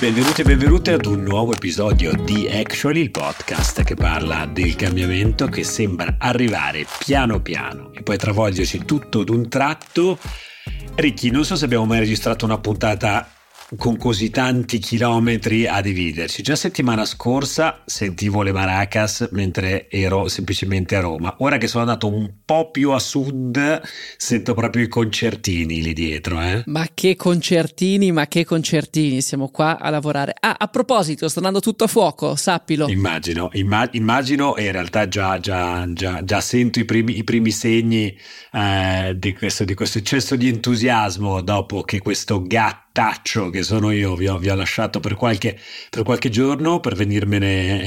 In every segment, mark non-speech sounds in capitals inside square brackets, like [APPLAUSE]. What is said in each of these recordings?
Benvenuti e benvenute ad un nuovo episodio di Actually, il podcast che parla del cambiamento che sembra arrivare piano piano e poi travolgerci tutto d'un tratto. Ricky, non so se abbiamo mai registrato una puntata con così tanti chilometri a dividerci. Già settimana scorsa sentivo le maracas mentre ero semplicemente a Roma. Ora che sono andato un po' più a sud, sento proprio i concertini lì dietro. Eh? Ma che concertini, ma che concertini, siamo qua a lavorare. Ah, a proposito, sta andando tutto a fuoco, sappilo. Immagino, imma- immagino e in realtà già, già, già, già sento i primi, i primi segni eh, di, questo, di questo eccesso di entusiasmo dopo che questo gatto taccio che sono io vi ho, vi ho lasciato per qualche, per qualche, giorno per venirmene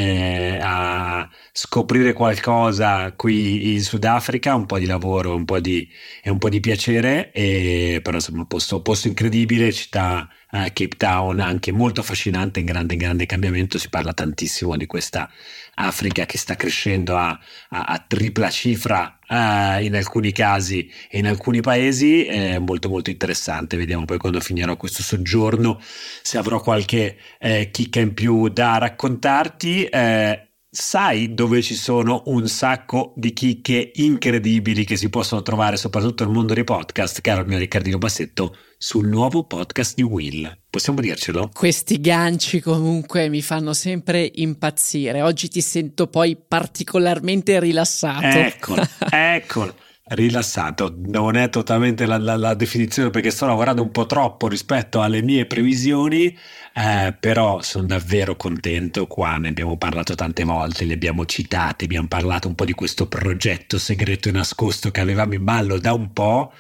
eh, a scoprire qualcosa qui in Sudafrica, un po' di lavoro un po' di, e un po' di piacere, e, però insomma posto, posto incredibile, città eh, Cape Town anche molto affascinante, in grande, in grande cambiamento, si parla tantissimo di questa Africa che sta crescendo a, a, a tripla cifra uh, in alcuni casi e in alcuni paesi. È molto molto interessante. Vediamo poi quando finirò questo soggiorno se avrò qualche eh, chicca in più da raccontarti. Eh, sai dove ci sono un sacco di chicche incredibili che si possono trovare soprattutto nel mondo dei podcast, caro mio Riccardino Bassetto, sul nuovo podcast di Will. Possiamo dircelo? Questi ganci comunque mi fanno sempre impazzire. Oggi ti sento poi particolarmente rilassato. Eccolo, [LAUGHS] eccolo rilassato non è totalmente la, la, la, definizione perché sto lavorando un po' troppo rispetto alle mie previsioni eh, però sono davvero contento qua ne abbiamo parlato tante volte le abbiamo citate abbiamo parlato un po' di questo progetto segreto e nascosto che avevamo in ballo da un po'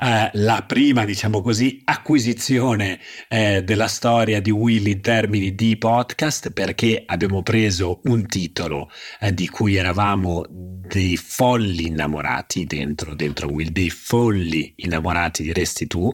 eh, la prima, diciamo così, acquisizione eh, della storia di Will in termini di podcast perché abbiamo preso un titolo eh, di cui eravamo dei folli innamorati dentro, dentro Will, dei folli innamorati diresti tu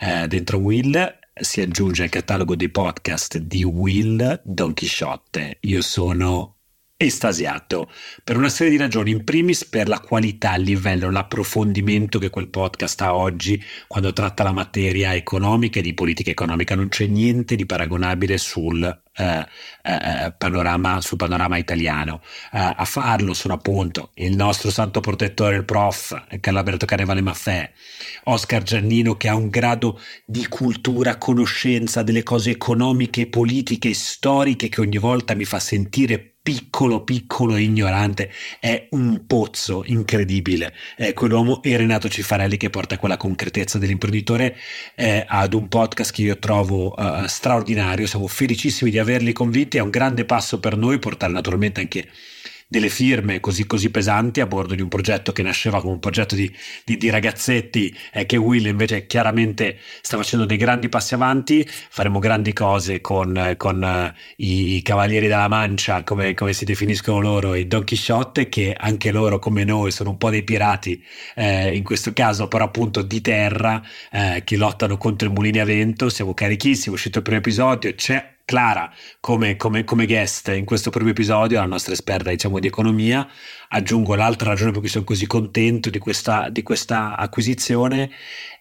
eh, dentro Will si aggiunge al catalogo dei podcast di Will Don Chisciotte. Io sono estasiato per una serie di ragioni, in primis per la qualità, il livello, l'approfondimento che quel podcast ha oggi quando tratta la materia economica e di politica economica, non c'è niente di paragonabile sul eh, eh, panorama, sul panorama italiano. Eh, a farlo sono appunto il nostro santo protettore, il prof Carlo Carnevale Maffè, Oscar Giannino che ha un grado di cultura, conoscenza delle cose economiche, politiche storiche che ogni volta mi fa sentire piccolo, piccolo ignorante, è un pozzo incredibile. È quell'uomo e Renato Cifarelli che porta quella concretezza dell'imprenditore eh, ad un podcast che io trovo uh, straordinario. Siamo felicissimi di averli convinti. È un grande passo per noi portare naturalmente anche delle firme così così pesanti a bordo di un progetto che nasceva come un progetto di, di, di ragazzetti e che Will invece chiaramente sta facendo dei grandi passi avanti. Faremo grandi cose con, con uh, i, i, Cavalieri della Mancia come, come, si definiscono loro i Don Quixote che anche loro come noi sono un po' dei pirati eh, in questo caso però appunto di terra eh, che lottano contro i mulini a vento. Siamo carichissimi è uscito il primo episodio c'è Clara come, come, come, guest in questo primo episodio, la nostra esperta diciamo, di economia. Aggiungo l'altra ragione per cui sono così contento di questa, di questa acquisizione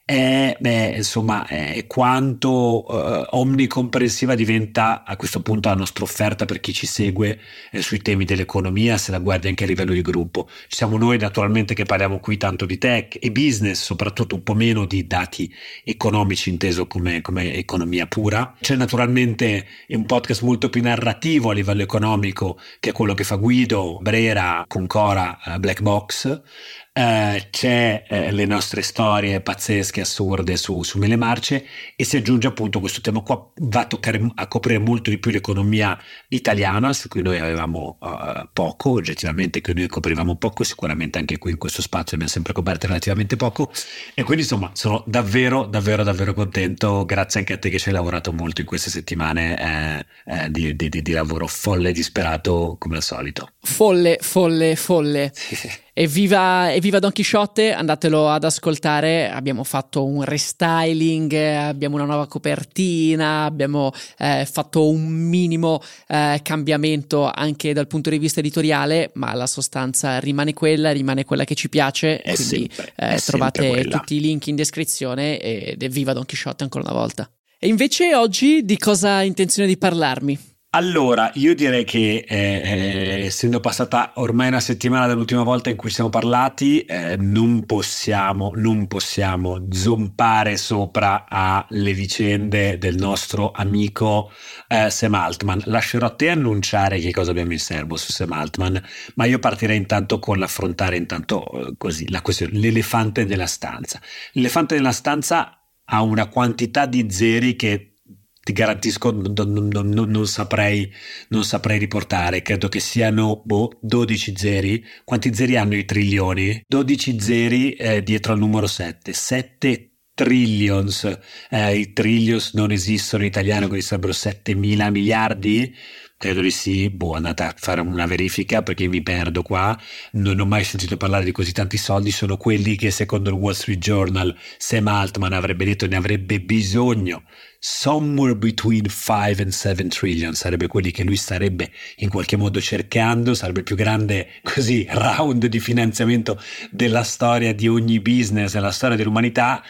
è, beh, insomma, è quanto uh, omnicomprensiva diventa a questo punto la nostra offerta per chi ci segue eh, sui temi dell'economia, se la guardi anche a livello di gruppo. Ci siamo noi naturalmente che parliamo qui tanto di tech e business, soprattutto un po' meno di dati economici inteso come, come economia pura. C'è naturalmente un podcast molto più narrativo a livello economico che è quello che fa Guido Brera con Cora uh, Black Box eh, c'è eh, le nostre storie pazzesche, assurde su, su Mille Marce e si aggiunge appunto questo tema qua, va a, toccare, a coprire molto di più l'economia italiana su cui noi avevamo uh, poco, oggettivamente che noi coprivamo poco, sicuramente anche qui in questo spazio abbiamo sempre coperto relativamente poco e quindi insomma sono davvero davvero davvero contento, grazie anche a te che ci hai lavorato molto in queste settimane eh, eh, di, di, di, di lavoro folle e disperato come al solito. Folle, folle, folle. Evviva, evviva Don Chisciotte, andatelo ad ascoltare. Abbiamo fatto un restyling, abbiamo una nuova copertina, abbiamo eh, fatto un minimo eh, cambiamento anche dal punto di vista editoriale, ma la sostanza rimane quella, rimane quella che ci piace. È quindi sempre, eh, trovate tutti i link in descrizione ed evviva Don Chisciotte ancora una volta. E invece oggi di cosa hai intenzione di parlarmi? Allora, io direi che eh, essendo passata ormai una settimana dall'ultima volta in cui siamo parlati, eh, non possiamo, non possiamo zompare sopra alle vicende del nostro amico eh, Sam Altman. Lascerò a te annunciare che cosa abbiamo in serbo su Sam Altman, ma io partirei intanto con l'affrontare intanto eh, così la questione, l'elefante della stanza. L'elefante della stanza ha una quantità di zeri che ti garantisco non, non, non, saprei, non saprei riportare, credo che siano boh, 12 zeri. Quanti zeri hanno i trilioni? 12 zeri eh, dietro al numero 7, 7 trillions, eh, i trillions non esistono in italiano, quindi sarebbero 7 mila miliardi, Credo di sì, boh, andate a fare una verifica perché mi perdo qua. Non ho mai sentito parlare di così tanti soldi, sono quelli che secondo il Wall Street Journal Sam Altman avrebbe detto ne avrebbe bisogno. Somewhere between 5 and 7 trillion sarebbe quelli che lui starebbe in qualche modo cercando, sarebbe il più grande così round di finanziamento della storia di ogni business, della storia dell'umanità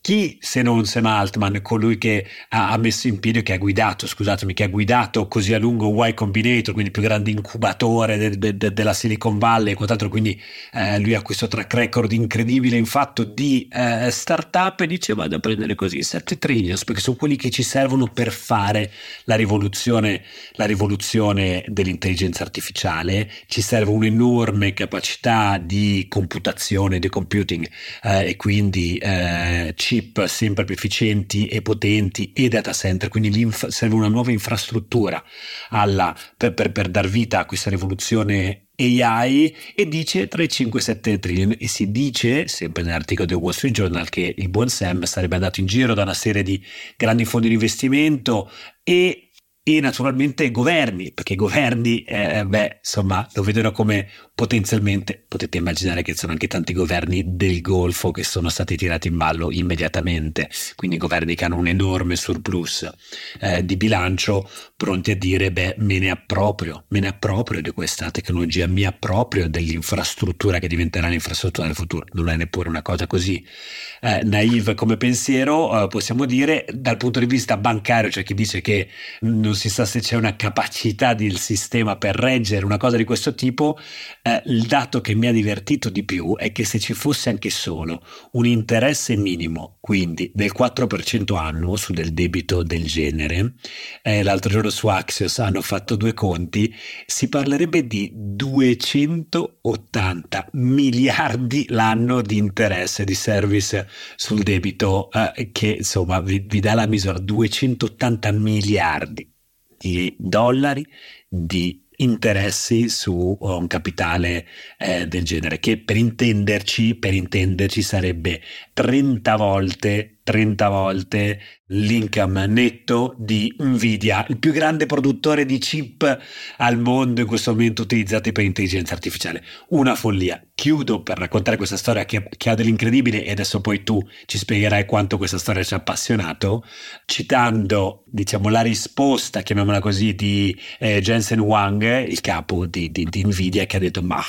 chi se non Sam Altman, colui che ha, ha, messo in piedi, che ha guidato, scusatemi, che ha guidato così a lungo Y Combinator, quindi il più grande incubatore de, de, de, della Silicon Valley e quant'altro, quindi eh, lui ha questo track record incredibile in fatto di eh, startup e dice vado a prendere così 7 trillions perché sono quelli che ci servono per fare la rivoluzione, la rivoluzione dell'intelligenza artificiale, ci serve un'enorme capacità di computazione, di computing eh, e quindi eh, ci chip sempre più efficienti e potenti e data center, quindi serve una nuova infrastruttura alla, per, per, per dar vita a questa rivoluzione AI e dice tra i 5 e 7 trillion. E si dice, sempre nell'articolo del Wall Street Journal, che il buon Sam sarebbe andato in giro da una serie di grandi fondi di investimento e e naturalmente governi, perché i governi, eh, beh, insomma, lo vedono come potenzialmente, potete immaginare che sono anche tanti governi del Golfo che sono stati tirati in ballo immediatamente, quindi governi che hanno un enorme surplus eh, di bilancio, pronti a dire, beh, me ne approprio, me ne approprio di questa tecnologia, mi approprio dell'infrastruttura che diventerà l'infrastruttura del futuro. Non è neppure una cosa così eh, naive come pensiero, eh, possiamo dire, dal punto di vista bancario, cioè chi dice che non si sa se c'è una capacità del sistema per reggere una cosa di questo tipo, eh, il dato che mi ha divertito di più è che se ci fosse anche solo un interesse minimo, quindi del 4% annuo su del debito del genere, eh, l'altro giorno su Axios hanno fatto due conti, si parlerebbe di 280 miliardi l'anno di interesse di service sul debito eh, che insomma vi, vi dà la misura 280 miliardi di dollari di interessi su un capitale eh, del genere che per intenderci per intenderci sarebbe 30 volte 30 volte l'income netto di Nvidia, il più grande produttore di chip al mondo in questo momento utilizzati per intelligenza artificiale. Una follia. Chiudo per raccontare questa storia che, che, ha dell'incredibile e adesso poi tu ci spiegherai quanto questa storia ci ha appassionato, citando diciamo la risposta, chiamiamola così, di eh, Jensen Wang, il capo di, di, di Nvidia, che ha detto ma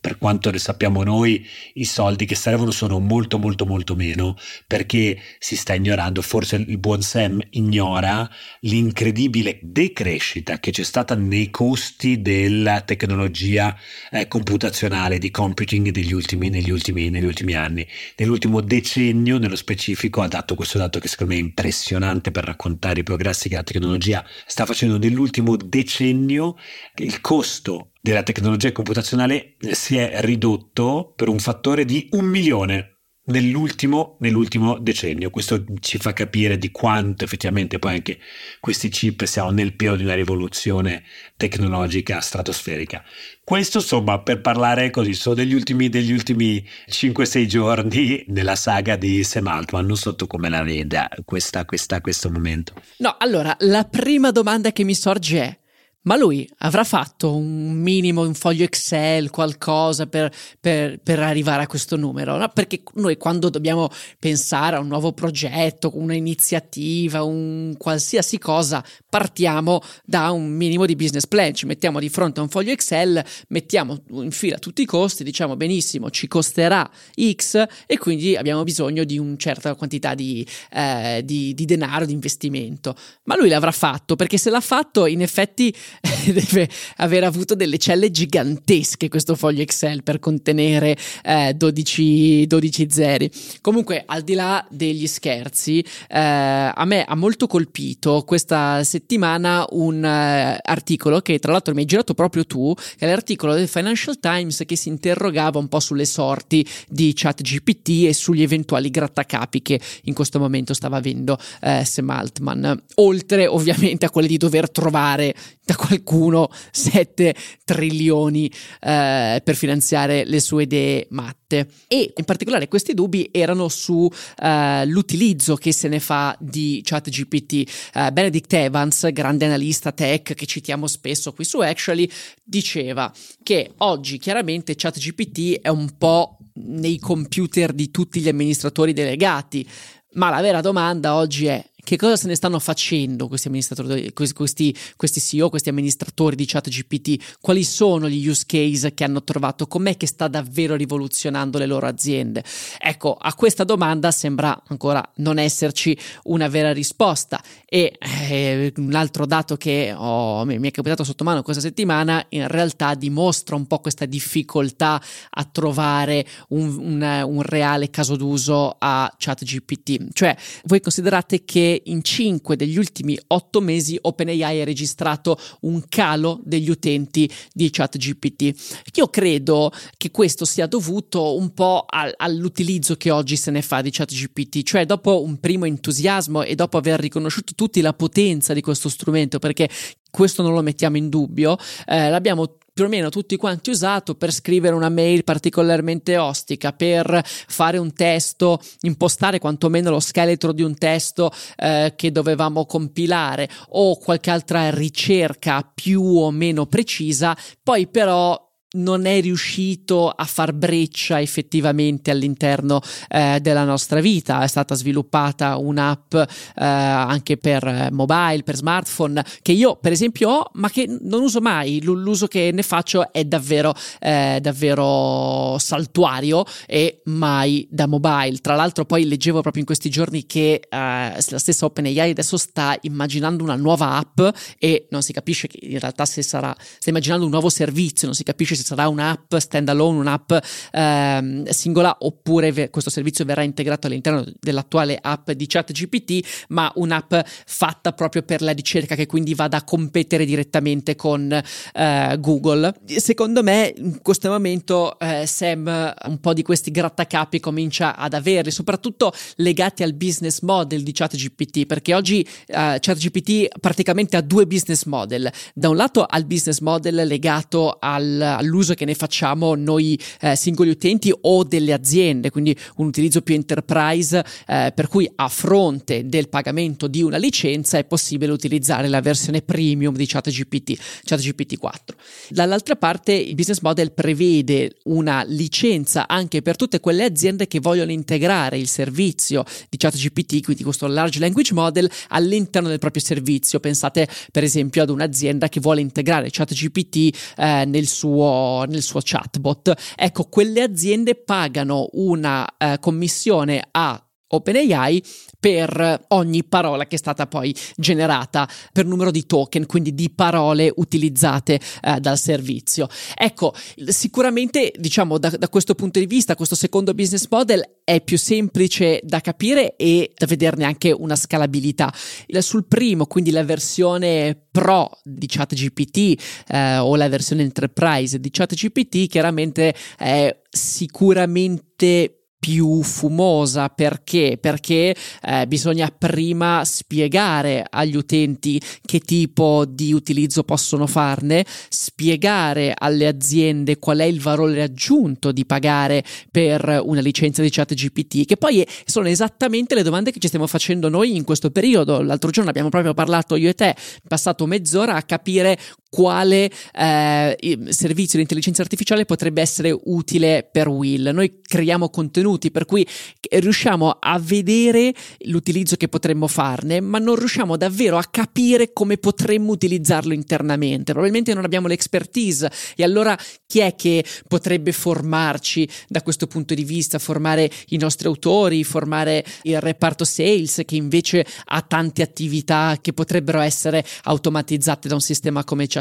per quanto ne sappiamo noi, i soldi che servono sono molto molto molto meno perché si sta ignorando, forse il buon Sam ignora l'incredibile decrescita che c'è stata nei costi della tecnologia eh, computazionale di computing degli ultimi, negli, ultimi, negli ultimi anni. Nell'ultimo decennio, nello specifico, ha dato questo dato che secondo me è impressionante per raccontare i progressi che la tecnologia sta facendo nell'ultimo decennio, il costo della tecnologia computazionale si è ridotto per un fattore di un milione nell'ultimo, nell'ultimo, decennio. Questo ci fa capire di quanto effettivamente poi anche questi chip siano nel pieno di una rivoluzione tecnologica stratosferica. Questo insomma per parlare così solo degli ultimi, degli ultimi 5-6 giorni della saga di Sam Altman, non so tu come la veda questa, questa, questo momento. No, allora la prima domanda che mi sorge è ma lui avrà fatto un minimo, un foglio Excel, qualcosa per, per, per arrivare a questo numero, no? perché noi quando dobbiamo pensare a un nuovo progetto, un'iniziativa, un qualsiasi cosa, partiamo da un minimo di business plan, ci mettiamo di fronte a un foglio Excel, mettiamo in fila tutti i costi, diciamo benissimo ci costerà X e quindi abbiamo bisogno di una certa quantità di, eh, di, di denaro, di investimento. Ma lui l'avrà fatto perché se l'ha fatto in effetti [LAUGHS] deve aver avuto delle celle gigantesche questo foglio Excel per contenere eh, 12, 12 zeri. Comunque, al di là degli scherzi, eh, a me ha molto colpito questa settimana un uh, articolo che tra l'altro mi hai girato proprio tu, che è l'articolo del Financial Times che si interrogava un po' sulle sorti di ChatGPT e sugli eventuali grattacapi che in questo momento stava avendo eh, Sam Altman, oltre ovviamente a quelle di dover trovare da qualcuno 7 trilioni eh, per finanziare le sue idee matte. E in particolare questi dubbi erano sull'utilizzo eh, che se ne fa di ChatGPT. Eh, Benedict Evans, grande analista tech che citiamo spesso qui su Actually, diceva che oggi chiaramente ChatGPT è un po' nei computer di tutti gli amministratori delegati. Ma la vera domanda oggi è che cosa se ne stanno facendo questi amministratori, questi, questi CEO, questi amministratori di chat GPT? Quali sono gli use case che hanno trovato? Com'è che sta davvero rivoluzionando le loro aziende? Ecco, a questa domanda sembra ancora non esserci una vera risposta. E eh, un altro dato che ho, mi è capitato sotto mano questa settimana in realtà dimostra un po' questa difficoltà a trovare un, un, un reale caso d'uso a ChatGPT. Cioè, voi considerate che in 5 degli ultimi 8 mesi OpenAI ha registrato un calo degli utenti di ChatGPT. Io credo che questo sia dovuto un po' al, all'utilizzo che oggi se ne fa di ChatGPT, cioè dopo un primo entusiasmo e dopo aver riconosciuto tutti la potenza di questo strumento, perché questo non lo mettiamo in dubbio, eh, l'abbiamo più o meno tutti quanti usato per scrivere una mail particolarmente ostica, per fare un testo, impostare quantomeno lo scheletro di un testo eh, che dovevamo compilare o qualche altra ricerca più o meno precisa, poi però non è riuscito a far breccia effettivamente all'interno eh, della nostra vita. È stata sviluppata un'app eh, anche per mobile, per smartphone, che io per esempio ho, ma che non uso mai. L'uso che ne faccio è davvero, eh, davvero saltuario e mai da mobile. Tra l'altro, poi leggevo proprio in questi giorni che eh, la stessa OpenAI adesso sta immaginando una nuova app e non si capisce che in realtà se sarà, sta immaginando un nuovo servizio, non si capisce se sarà un'app standalone, un'app ehm, singola, oppure ve- questo servizio verrà integrato all'interno dell'attuale app di ChatGPT, ma un'app fatta proprio per la ricerca che quindi vada a competere direttamente con eh, Google. Secondo me in questo momento eh, Sam un po' di questi grattacapi comincia ad averli, soprattutto legati al business model di ChatGPT, perché oggi eh, ChatGPT praticamente ha due business model. Da un lato ha il business model legato al, all'uso che ne facciamo noi eh, singoli utenti o delle aziende, quindi un utilizzo più enterprise eh, per cui a fronte del pagamento di una licenza è possibile utilizzare la versione premium di ChatGPT, ChatGPT 4. Dall'altra parte il business model prevede una licenza anche per tutte quelle aziende che vogliono integrare il servizio di ChatGPT, quindi questo large language model all'interno del proprio servizio. Pensate per esempio ad un'azienda che vuole integrare ChatGPT eh, nel suo nel suo chatbot. Ecco, quelle aziende pagano una eh, commissione a OpenAI per ogni parola che è stata poi generata per numero di token, quindi di parole utilizzate eh, dal servizio. Ecco, sicuramente diciamo da, da, questo punto di vista questo secondo business model è più semplice da capire e da vederne anche una scalabilità. Sul primo, quindi la versione pro di ChatGPT eh, o la versione enterprise di ChatGPT, chiaramente è sicuramente più fumosa perché? Perché eh, bisogna prima spiegare agli utenti che tipo di utilizzo possono farne, spiegare alle aziende qual è il valore aggiunto di pagare per una licenza di chat GPT, che poi sono esattamente le domande che ci stiamo facendo noi in questo periodo. L'altro giorno abbiamo proprio parlato io e te, passato mezz'ora a capire quale eh, servizio di intelligenza artificiale potrebbe essere utile per Will. Noi creiamo contenuti per cui riusciamo a vedere l'utilizzo che potremmo farne, ma non riusciamo davvero a capire come potremmo utilizzarlo internamente. Probabilmente non abbiamo l'expertise e allora chi è che potrebbe formarci da questo punto di vista, formare i nostri autori, formare il reparto sales che invece ha tante attività che potrebbero essere automatizzate da un sistema come ChatGPT?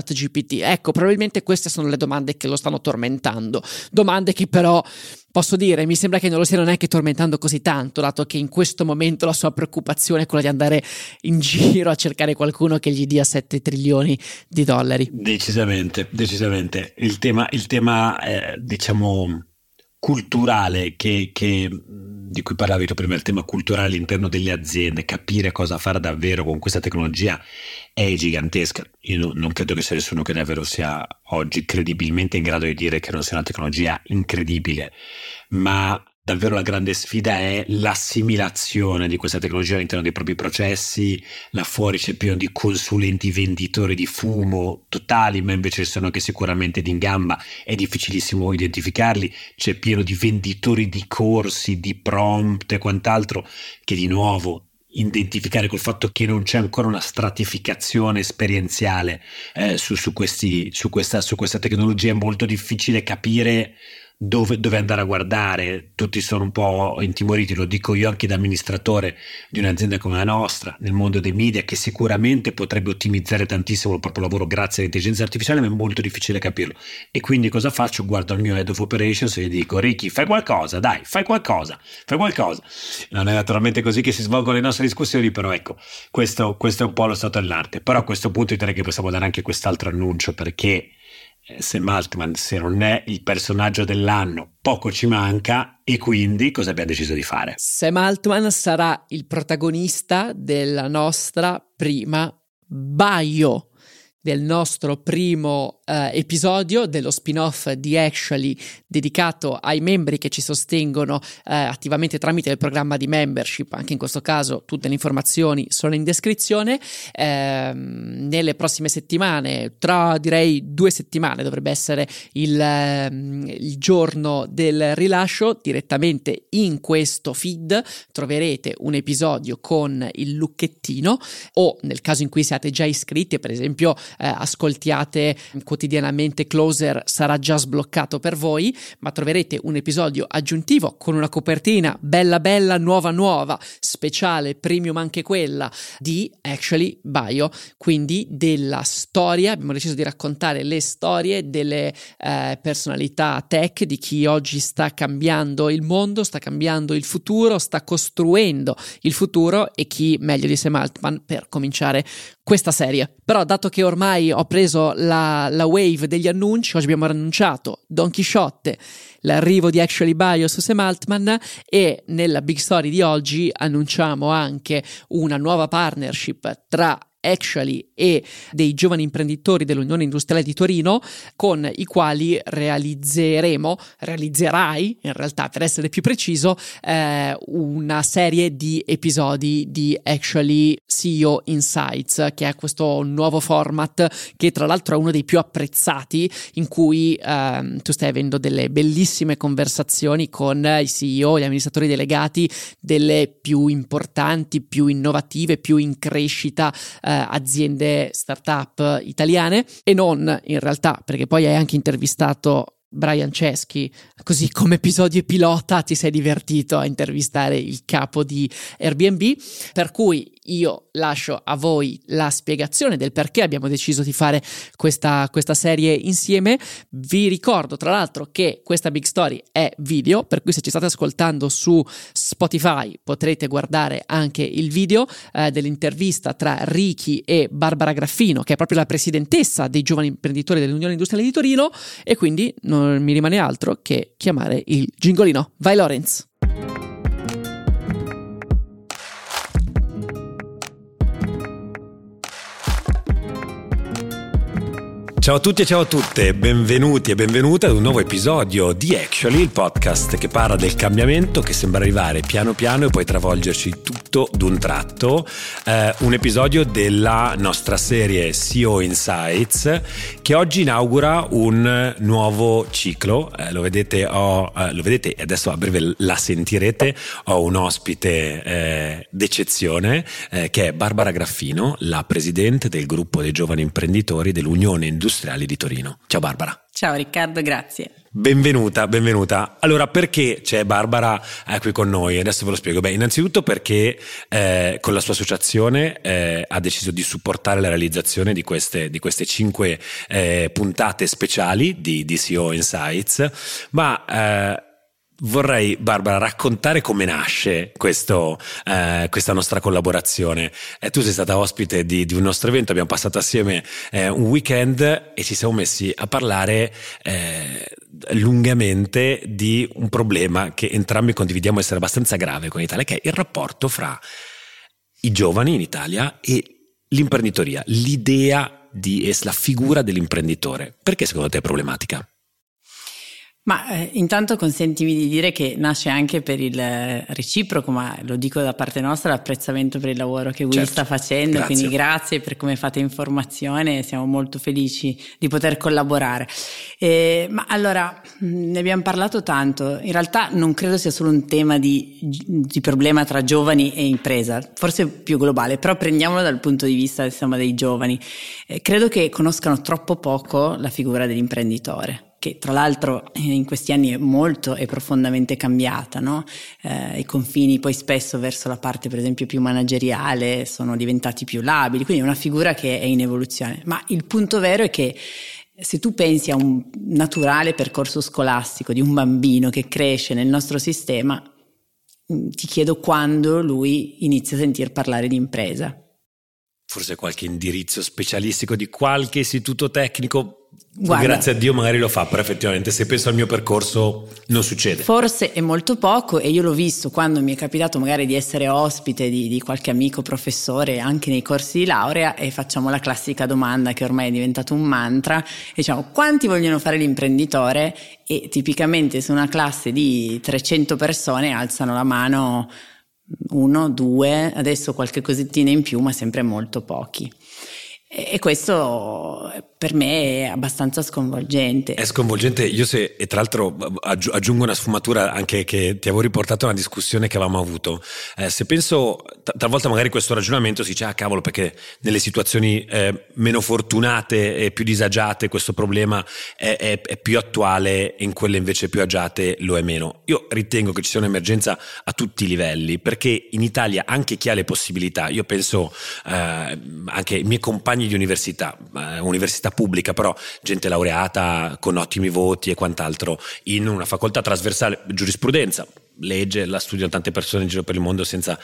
Ecco, probabilmente queste sono le domande che lo stanno tormentando, domande che però posso dire, mi sembra che non lo stiano neanche tormentando così tanto, dato che in questo momento la sua preoccupazione è quella di andare in giro a cercare qualcuno che gli dia 7 trilioni di dollari. Decisamente, decisamente. Il tema, il tema eh, diciamo, culturale che, che, di cui parlavi tu prima, il tema culturale all'interno delle aziende, capire cosa fare davvero con questa tecnologia è gigantesca. Io non credo che sia nessuno che davvero sia oggi credibilmente in grado di dire che non sia una tecnologia incredibile, ma davvero la grande sfida è l'assimilazione di questa tecnologia all'interno dei propri processi, là fuori c'è pieno di consulenti venditori di fumo totali, ma invece sono anche sicuramente in gamba, è difficilissimo identificarli, c'è pieno di venditori di corsi, di prompt e quant'altro che di nuovo identificare col fatto che non c'è ancora una stratificazione esperienziale eh, su, su, questi, su, questa, su questa tecnologia è molto difficile capire dove, dove, andare a guardare, tutti sono un po' intimoriti, lo dico io anche da amministratore di un'azienda come la nostra, nel mondo dei media, che sicuramente potrebbe ottimizzare tantissimo il proprio lavoro grazie all'intelligenza artificiale, ma è molto difficile capirlo. E quindi cosa faccio? Guardo il mio head of operations e gli dico, Ricky, fai qualcosa, dai, fai qualcosa, fai qualcosa. Non è naturalmente così che si svolgono le nostre discussioni, però ecco, questo, questo è un po' lo stato dell'arte. Però a questo punto direi che possiamo dare anche quest'altro annuncio, perché Sam Altman, se non è il personaggio dell'anno, poco ci manca e quindi cosa abbiamo deciso di fare? Sam Altman sarà il protagonista della nostra prima bio del nostro primo eh, episodio dello spin-off di Actually dedicato ai membri che ci sostengono eh, attivamente tramite il programma di membership. Anche in questo caso tutte le informazioni sono in descrizione. Eh, nelle prossime settimane, tra direi due settimane, dovrebbe essere il, ehm, il giorno del rilascio. Direttamente in questo feed troverete un episodio con il lucchettino o nel caso in cui siate già iscritti, per esempio eh, ascoltiate quotidianamente Closer sarà già sbloccato per voi, ma troverete un episodio aggiuntivo con una copertina bella bella, nuova nuova, speciale, premium anche quella di Actually Bio, quindi della storia, abbiamo deciso di raccontare le storie delle eh, personalità tech di chi oggi sta cambiando il mondo, sta cambiando il futuro, sta costruendo il futuro e chi meglio di Sam Altman per cominciare questa serie. Però dato che ormai ho preso la, la wave degli annunci, oggi abbiamo annunciato Don Chisciotte, l'arrivo di Actually Bio su Sam Altman e nella big story di oggi annunciamo anche una nuova partnership tra Actually e dei giovani imprenditori dell'Unione Industriale di Torino con i quali realizzeremo, realizzerai in realtà per essere più preciso, eh, una serie di episodi di Actually CEO Insights che è questo nuovo format che tra l'altro è uno dei più apprezzati in cui eh, tu stai avendo delle bellissime conversazioni con i CEO, gli amministratori delegati delle più importanti, più innovative, più in crescita eh, aziende startup italiane. E non in realtà perché poi hai anche intervistato Brian Chesky, così come episodio pilota ti sei divertito a intervistare il capo di Airbnb, per cui io lascio a voi la spiegazione del perché abbiamo deciso di fare questa, questa serie insieme. Vi ricordo tra l'altro che questa Big Story è video, per cui se ci state ascoltando su Spotify potrete guardare anche il video eh, dell'intervista tra Ricky e Barbara Graffino, che è proprio la presidentessa dei giovani imprenditori dell'Unione Industriale di Torino, e quindi non mi rimane altro che chiamare il gingolino. Vai Lorenz! Ciao a tutti e ciao a tutte, benvenuti e benvenute ad un nuovo episodio di Actually, il podcast che parla del cambiamento che sembra arrivare piano piano e poi travolgerci tutti tutto d'un tratto, eh, un episodio della nostra serie CEO Insights che oggi inaugura un nuovo ciclo. Eh, lo vedete, ho, eh, lo vedete adesso a breve la sentirete. Ho un ospite eh, d'eccezione eh, che è Barbara Graffino, la presidente del gruppo dei giovani imprenditori dell'Unione Industriale di Torino. Ciao Barbara. Ciao Riccardo, grazie. Benvenuta, benvenuta. Allora, perché c'è Barbara eh, qui con noi? Adesso ve lo spiego. Beh, innanzitutto perché eh, con la sua associazione eh, ha deciso di supportare la realizzazione di queste, di queste cinque eh, puntate speciali di DCO Insights, ma eh, Vorrei, Barbara, raccontare come nasce questo, eh, questa nostra collaborazione. Eh, tu sei stata ospite di, di, un nostro evento, abbiamo passato assieme eh, un weekend e ci siamo messi a parlare eh, lungamente di un problema che entrambi condividiamo essere abbastanza grave con l'Italia, che è il rapporto fra i giovani in Italia e l'imprenditoria, l'idea di, la figura dell'imprenditore. Perché secondo te è problematica? Ma eh, intanto consentimi di dire che nasce anche per il eh, reciproco, ma lo dico da parte nostra, l'apprezzamento per il lavoro che Will certo. sta facendo, grazie. quindi grazie per come fate informazione, siamo molto felici di poter collaborare. Eh, ma allora, ne abbiamo parlato tanto, in realtà non credo sia solo un tema di, di problema tra giovani e impresa, forse più globale, però prendiamolo dal punto di vista insomma, dei giovani. Eh, credo che conoscano troppo poco la figura dell'imprenditore che tra l'altro eh, in questi anni è molto e profondamente cambiata, no? eh, i confini poi spesso verso la parte per esempio più manageriale sono diventati più labili, quindi è una figura che è in evoluzione, ma il punto vero è che se tu pensi a un naturale percorso scolastico di un bambino che cresce nel nostro sistema, mm, ti chiedo quando lui inizia a sentir parlare di impresa. Forse qualche indirizzo specialistico di qualche istituto tecnico Guarda, Grazie a Dio magari lo fa, però effettivamente se penso al mio percorso non succede. Forse è molto poco e io l'ho visto quando mi è capitato magari di essere ospite di, di, qualche amico professore anche nei corsi di laurea e facciamo la classica domanda che ormai è diventato un mantra, diciamo quanti vogliono fare l'imprenditore e tipicamente su una classe di 300 persone alzano la mano uno, due, adesso qualche cosettina in più ma sempre molto pochi. E questo per me è abbastanza sconvolgente. È sconvolgente, io se, e tra l'altro aggiungo una sfumatura anche che ti avevo riportato a una discussione che avevamo avuto. Eh, se penso, talvolta magari questo ragionamento si dice, ah cavolo, perché nelle situazioni eh, meno fortunate e più disagiate questo problema è, è, è, più attuale e in quelle invece più agiate lo è meno. Io ritengo che ci sia un'emergenza a tutti i livelli, perché in Italia anche chi ha le possibilità, io penso eh, anche ai miei compagni di università, eh, università pubblica, però gente laureata con ottimi voti e quant'altro, in una facoltà trasversale, giurisprudenza, legge, la studiano tante persone in giro per il mondo senza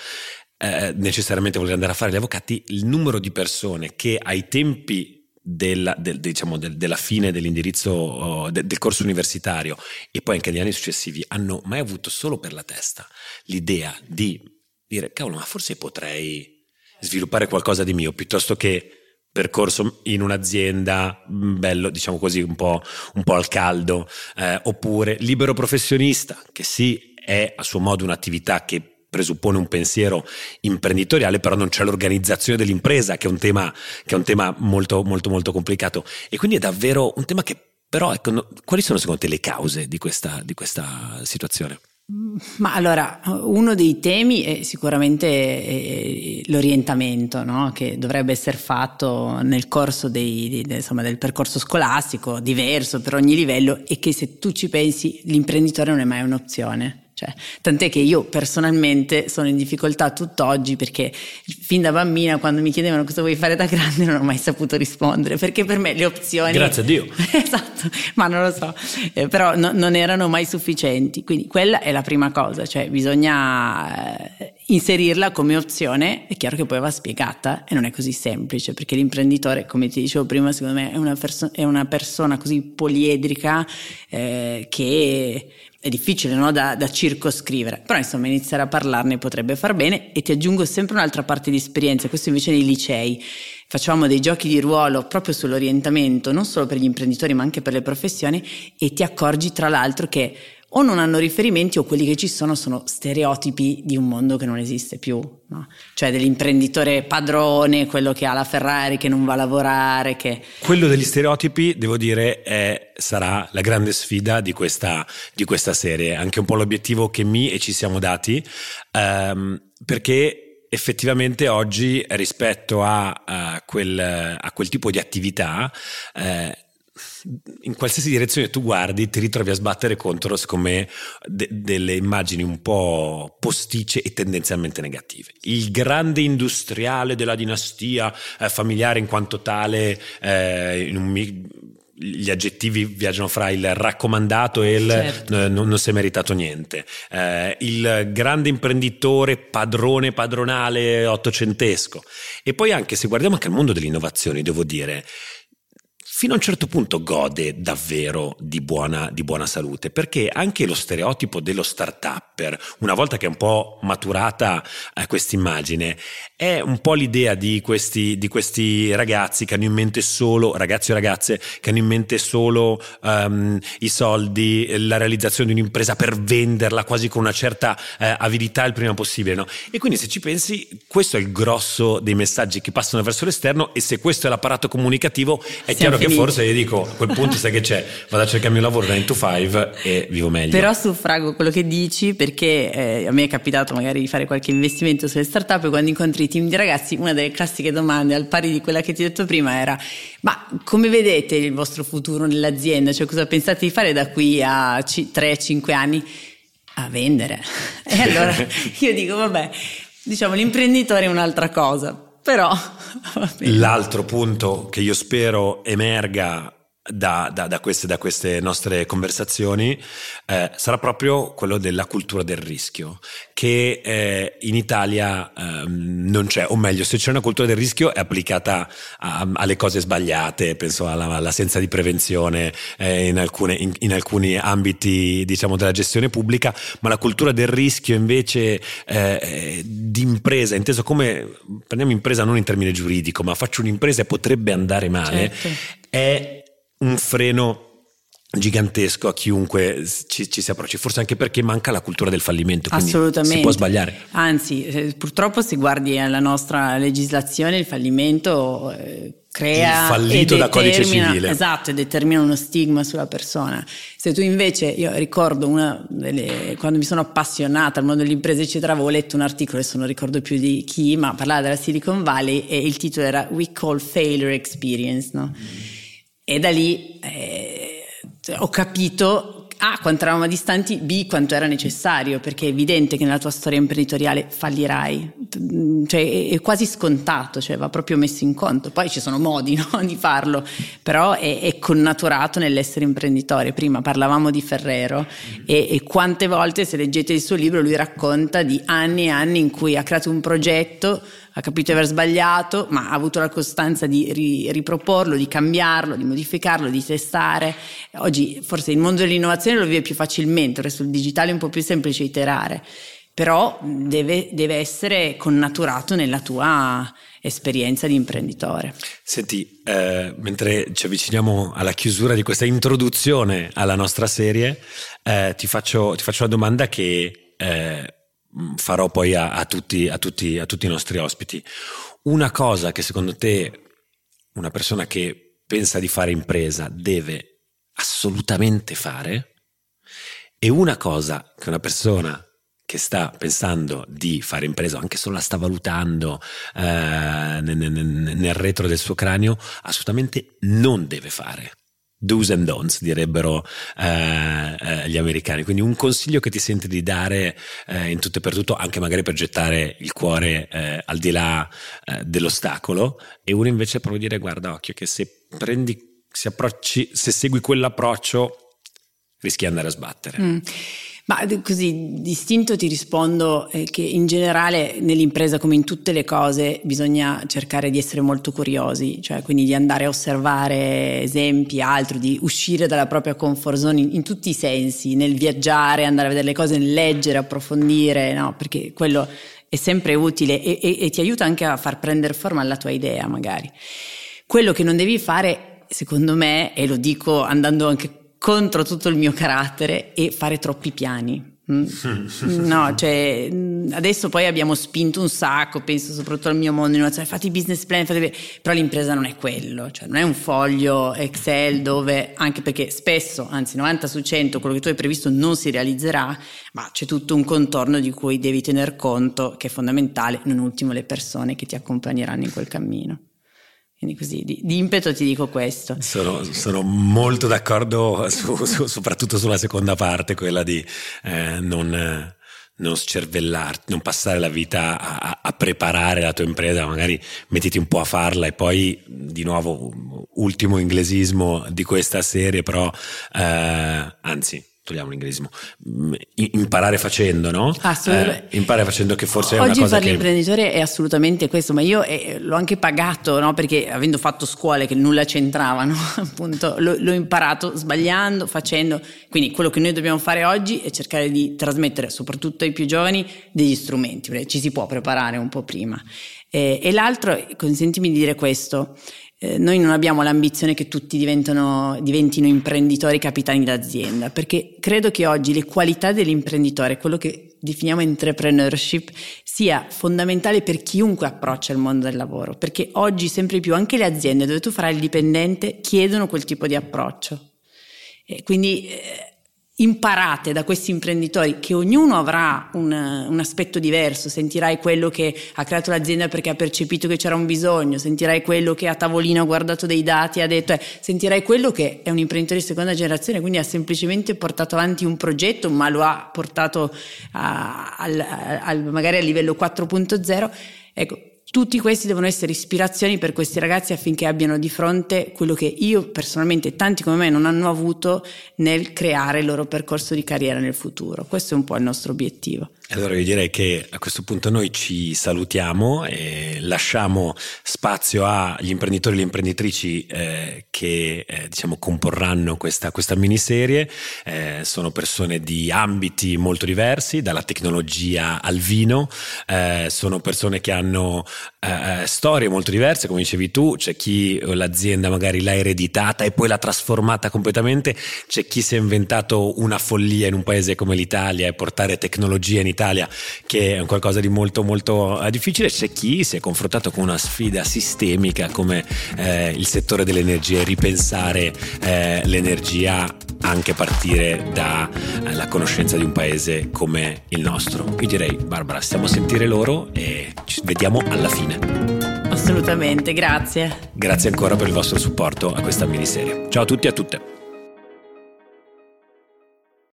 eh, necessariamente voler andare a fare gli avvocati, il numero di persone che ai tempi della, del, diciamo, del, della fine dell'indirizzo oh, de, del corso universitario e poi anche negli anni successivi hanno mai avuto solo per la testa l'idea di dire cavolo ma forse potrei sviluppare qualcosa di mio piuttosto che percorso in un'azienda mm, bello, diciamo così, un po', un po al caldo, eh, oppure libero professionista, che sì, è a suo modo un'attività che presuppone un pensiero imprenditoriale, però non c'è l'organizzazione dell'impresa, che è un tema, che è un tema molto, molto, molto complicato. E quindi è davvero un tema che, però, ecco, quali sono secondo te le cause di questa, di questa situazione? Ma allora, uno dei temi è sicuramente eh, l'orientamento no? che dovrebbe essere fatto nel corso dei, di, insomma, del percorso scolastico, diverso per ogni livello, e che se tu ci pensi l'imprenditore non è mai un'opzione. Cioè, tant'è che io personalmente sono in difficoltà tutt'oggi perché fin da bambina quando mi chiedevano cosa vuoi fare da grande non ho mai saputo rispondere perché per me le opzioni... Grazie a Dio. [LAUGHS] esatto, ma non lo so, eh, però no, non erano mai sufficienti. Quindi quella è la prima cosa, cioè bisogna eh, inserirla come opzione. È chiaro che poi va spiegata e non è così semplice perché l'imprenditore, come ti dicevo prima, secondo me è una, perso- è una persona così poliedrica eh, che è difficile no? da, da, circoscrivere, però insomma iniziare a parlarne potrebbe far bene e ti aggiungo sempre un'altra parte di esperienza, questo invece nei licei. Facciamo dei giochi di ruolo proprio sull'orientamento, non solo per gli imprenditori ma anche per le professioni e ti accorgi tra l'altro che o non hanno riferimenti o quelli che ci sono sono stereotipi di un mondo che non esiste più, no? cioè dell'imprenditore padrone, quello che ha la Ferrari, che non va a lavorare. Che... Quello degli stereotipi, devo dire, è, sarà la grande sfida di questa, di questa, serie, anche un po' l'obiettivo che mi e ci siamo dati, um, perché effettivamente oggi rispetto a, a, quel, a quel, tipo di attività eh, in qualsiasi direzione tu guardi ti ritrovi a sbattere contro, secondo me, de- delle immagini un po' posticce e tendenzialmente negative. Il grande industriale della dinastia eh, familiare in quanto tale, eh, in un, gli aggettivi viaggiano fra il raccomandato e il certo. eh, non, non, si è meritato niente. Eh, il grande imprenditore, padrone padronale ottocentesco. E poi anche se guardiamo anche al mondo delle innovazioni, devo dire, fino a un certo punto gode davvero di buona, di buona salute, perché anche lo stereotipo dello start-upper, una volta che è un po' maturata eh, questa immagine, è un po' l'idea di questi, di questi, ragazzi che hanno in mente solo, ragazzi o ragazze, che hanno in mente solo um, i soldi, la realizzazione di un'impresa per venderla quasi con una certa eh, avidità il prima possibile. No? E quindi se ci pensi, questo è il grosso dei messaggi che passano verso l'esterno e se questo è l'apparato comunicativo, è Siamo chiaro che che forse io dico a quel punto sai che c'è, vado a cercarmi un lavoro 9 to 5 e vivo meglio. Però suffrago quello che dici perché eh, a me è capitato magari di fare qualche investimento sulle startup e quando incontri i team di ragazzi una delle classiche domande al pari di quella che ti ho detto prima era ma come vedete il vostro futuro nell'azienda? Cioè cosa pensate di fare da qui a 3-5 anni? A vendere. [LAUGHS] E allora [LAUGHS] io dico vabbè, diciamo l'imprenditore è un'altra cosa, però [LAUGHS] l'altro punto che io spero emerga da, da, da, queste, da, queste, nostre conversazioni eh, sarà proprio quello della cultura del rischio, che eh, in Italia eh, non c'è, o meglio, se c'è una cultura del rischio è applicata a, alle cose sbagliate, penso alla, all'assenza di prevenzione eh, in, alcune, in, in, alcuni ambiti diciamo, della gestione pubblica, ma la cultura del rischio invece eh, di impresa, inteso come, prendiamo impresa non in termine giuridico, ma faccio un'impresa e potrebbe andare male, certo. è un freno gigantesco a chiunque ci, ci, si approcci, forse anche perché manca la cultura del fallimento, Assolutamente. si può sbagliare. Anzi, eh, purtroppo se guardi la nostra legislazione il fallimento eh, crea il fallito da codice civile. Esatto, e determina uno stigma sulla persona. Se tu invece, io ricordo una delle, quando mi sono appassionata al mondo dell'impresa eccetera, avevo letto un articolo, adesso non ricordo più di chi, ma parlava della Silicon Valley e il titolo era We Call Failure Experience, no? Mm e da lì eh, ho capito a quanto eravamo distanti, B quanto era necessario, perché è evidente che nella tua storia imprenditoriale fallirai, cioè è, quasi scontato, cioè va proprio messo in conto. Poi ci sono modi [LAUGHS] no, di farlo, però è, è, connaturato nell'essere imprenditore. Prima parlavamo di Ferrero e, e quante volte se leggete il suo libro lui racconta di anni e anni in cui ha creato un progetto ha capito di aver sbagliato, ma ha avuto la costanza di ri- riproporlo, di cambiarlo, di modificarlo, di testare. Oggi forse il mondo dell'innovazione lo vive più facilmente, sul digitale è un po' più semplice iterare, però deve, deve essere connaturato nella tua esperienza di imprenditore. Senti, eh, mentre ci avviciniamo alla chiusura di questa introduzione alla nostra serie, eh, ti, faccio, ti, faccio, una domanda che eh, farò poi a, a, tutti, a, tutti, a tutti i nostri ospiti. Una cosa che secondo te una persona che pensa di fare impresa deve assolutamente fare e una cosa che una persona che sta pensando di fare impresa, anche solo la sta valutando eh, nel, nel, nel retro del suo cranio, assolutamente non deve fare do's and don'ts, direbbero eh, eh, gli americani. Quindi un consiglio che ti senti di dare eh, in tutto e per tutto, anche magari per gettare il cuore eh, al di là eh, dell'ostacolo, e uno invece proprio dire: guarda, occhio, che se prendi, se approcci, se segui quell'approccio, rischi di andare a sbattere. Mm. Ma così distinto ti rispondo eh, che in generale nell'impresa come in tutte le cose bisogna cercare di essere molto curiosi, cioè quindi di andare a osservare esempi, altro, di uscire dalla propria comfort zone in, in tutti i sensi, nel viaggiare, andare a vedere le cose, nel leggere, approfondire, no? perché quello è sempre utile e, e, e ti aiuta anche a far prendere forma alla tua idea magari. Quello che non devi fare, secondo me, e lo dico andando anche contro tutto il mio carattere è fare troppi piani. Mm. No, cioè adesso poi abbiamo spinto un sacco, penso soprattutto al mio mondo innovazione, fate i business plan, fate... però l'impresa non è quello, cioè non è un foglio Excel dove, anche perché spesso, anzi 90 su 100, quello che tu hai previsto non si realizzerà, ma c'è tutto un contorno di cui devi tener conto che è fondamentale, non ultimo le persone che ti accompagneranno in quel cammino. Quindi così di, di, impeto ti dico questo. Sono, sono molto d'accordo su, su, soprattutto sulla seconda parte, quella di eh, non, non scervellarti, non passare la vita a, a, preparare la tua impresa, magari mettiti un po' a farla e poi di nuovo ultimo inglesismo di questa serie, però eh, anzi togliamo l'inglesismo, mm, imparare facendo, no? Assolutamente. Eh, imparare facendo che forse Oggi è una cosa che... l'imprenditore è assolutamente questo, ma io eh, l'ho anche pagato, no? Perché avendo fatto scuole che nulla c'entravano, [LAUGHS] appunto, l'ho, l'ho, imparato sbagliando, facendo. Quindi quello che noi dobbiamo fare oggi è cercare di trasmettere, soprattutto ai più giovani, degli strumenti, perché ci si può preparare un po' prima. Eh, e l'altro, consentimi di dire questo, eh, noi non abbiamo l'ambizione che tutti diventino imprenditori capitani d'azienda, perché credo che oggi le qualità dell'imprenditore, quello che definiamo entrepreneurship, sia fondamentale per chiunque approccia il mondo del lavoro, perché oggi sempre più anche le aziende dove tu farai il dipendente chiedono quel tipo di approccio. E quindi eh, imparate da questi imprenditori che ognuno avrà un, un, aspetto diverso, sentirai quello che ha creato l'azienda perché ha percepito che c'era un bisogno, sentirai quello che a tavolino ha guardato dei dati e ha detto, eh, sentirai quello che è un imprenditore di seconda generazione, quindi ha semplicemente portato avanti un progetto ma lo ha portato a, al, al, magari a livello 4.0. Ecco, tutti questi devono essere ispirazioni per questi ragazzi affinché abbiano di fronte quello che io personalmente e tanti come me non hanno avuto nel creare il loro percorso di carriera nel futuro. Questo è un po' il nostro obiettivo. Allora io direi che a questo punto noi ci salutiamo e lasciamo spazio agli imprenditori e le imprenditrici eh, che eh, diciamo comporranno questa, questa miniserie. Eh, sono persone di ambiti molto diversi, dalla tecnologia al vino, eh, sono persone che hanno eh, eh, storie molto diverse, come dicevi tu, c'è chi l'azienda magari l'ha ereditata e poi l'ha trasformata completamente, c'è chi si è inventato una follia in un paese come l'Italia e portare tecnologia in Italia che è qualcosa di molto molto eh, difficile, c'è chi si è confrontato con una sfida sistemica come eh, il settore dell'energia e ripensare eh, l'energia anche a partire dalla conoscenza di un paese come il nostro. Io direi Barbara, stiamo a sentire loro e ci vediamo alla fine. Assolutamente, grazie. Grazie ancora per il vostro supporto a questa miniserie. Ciao a tutti e a tutte.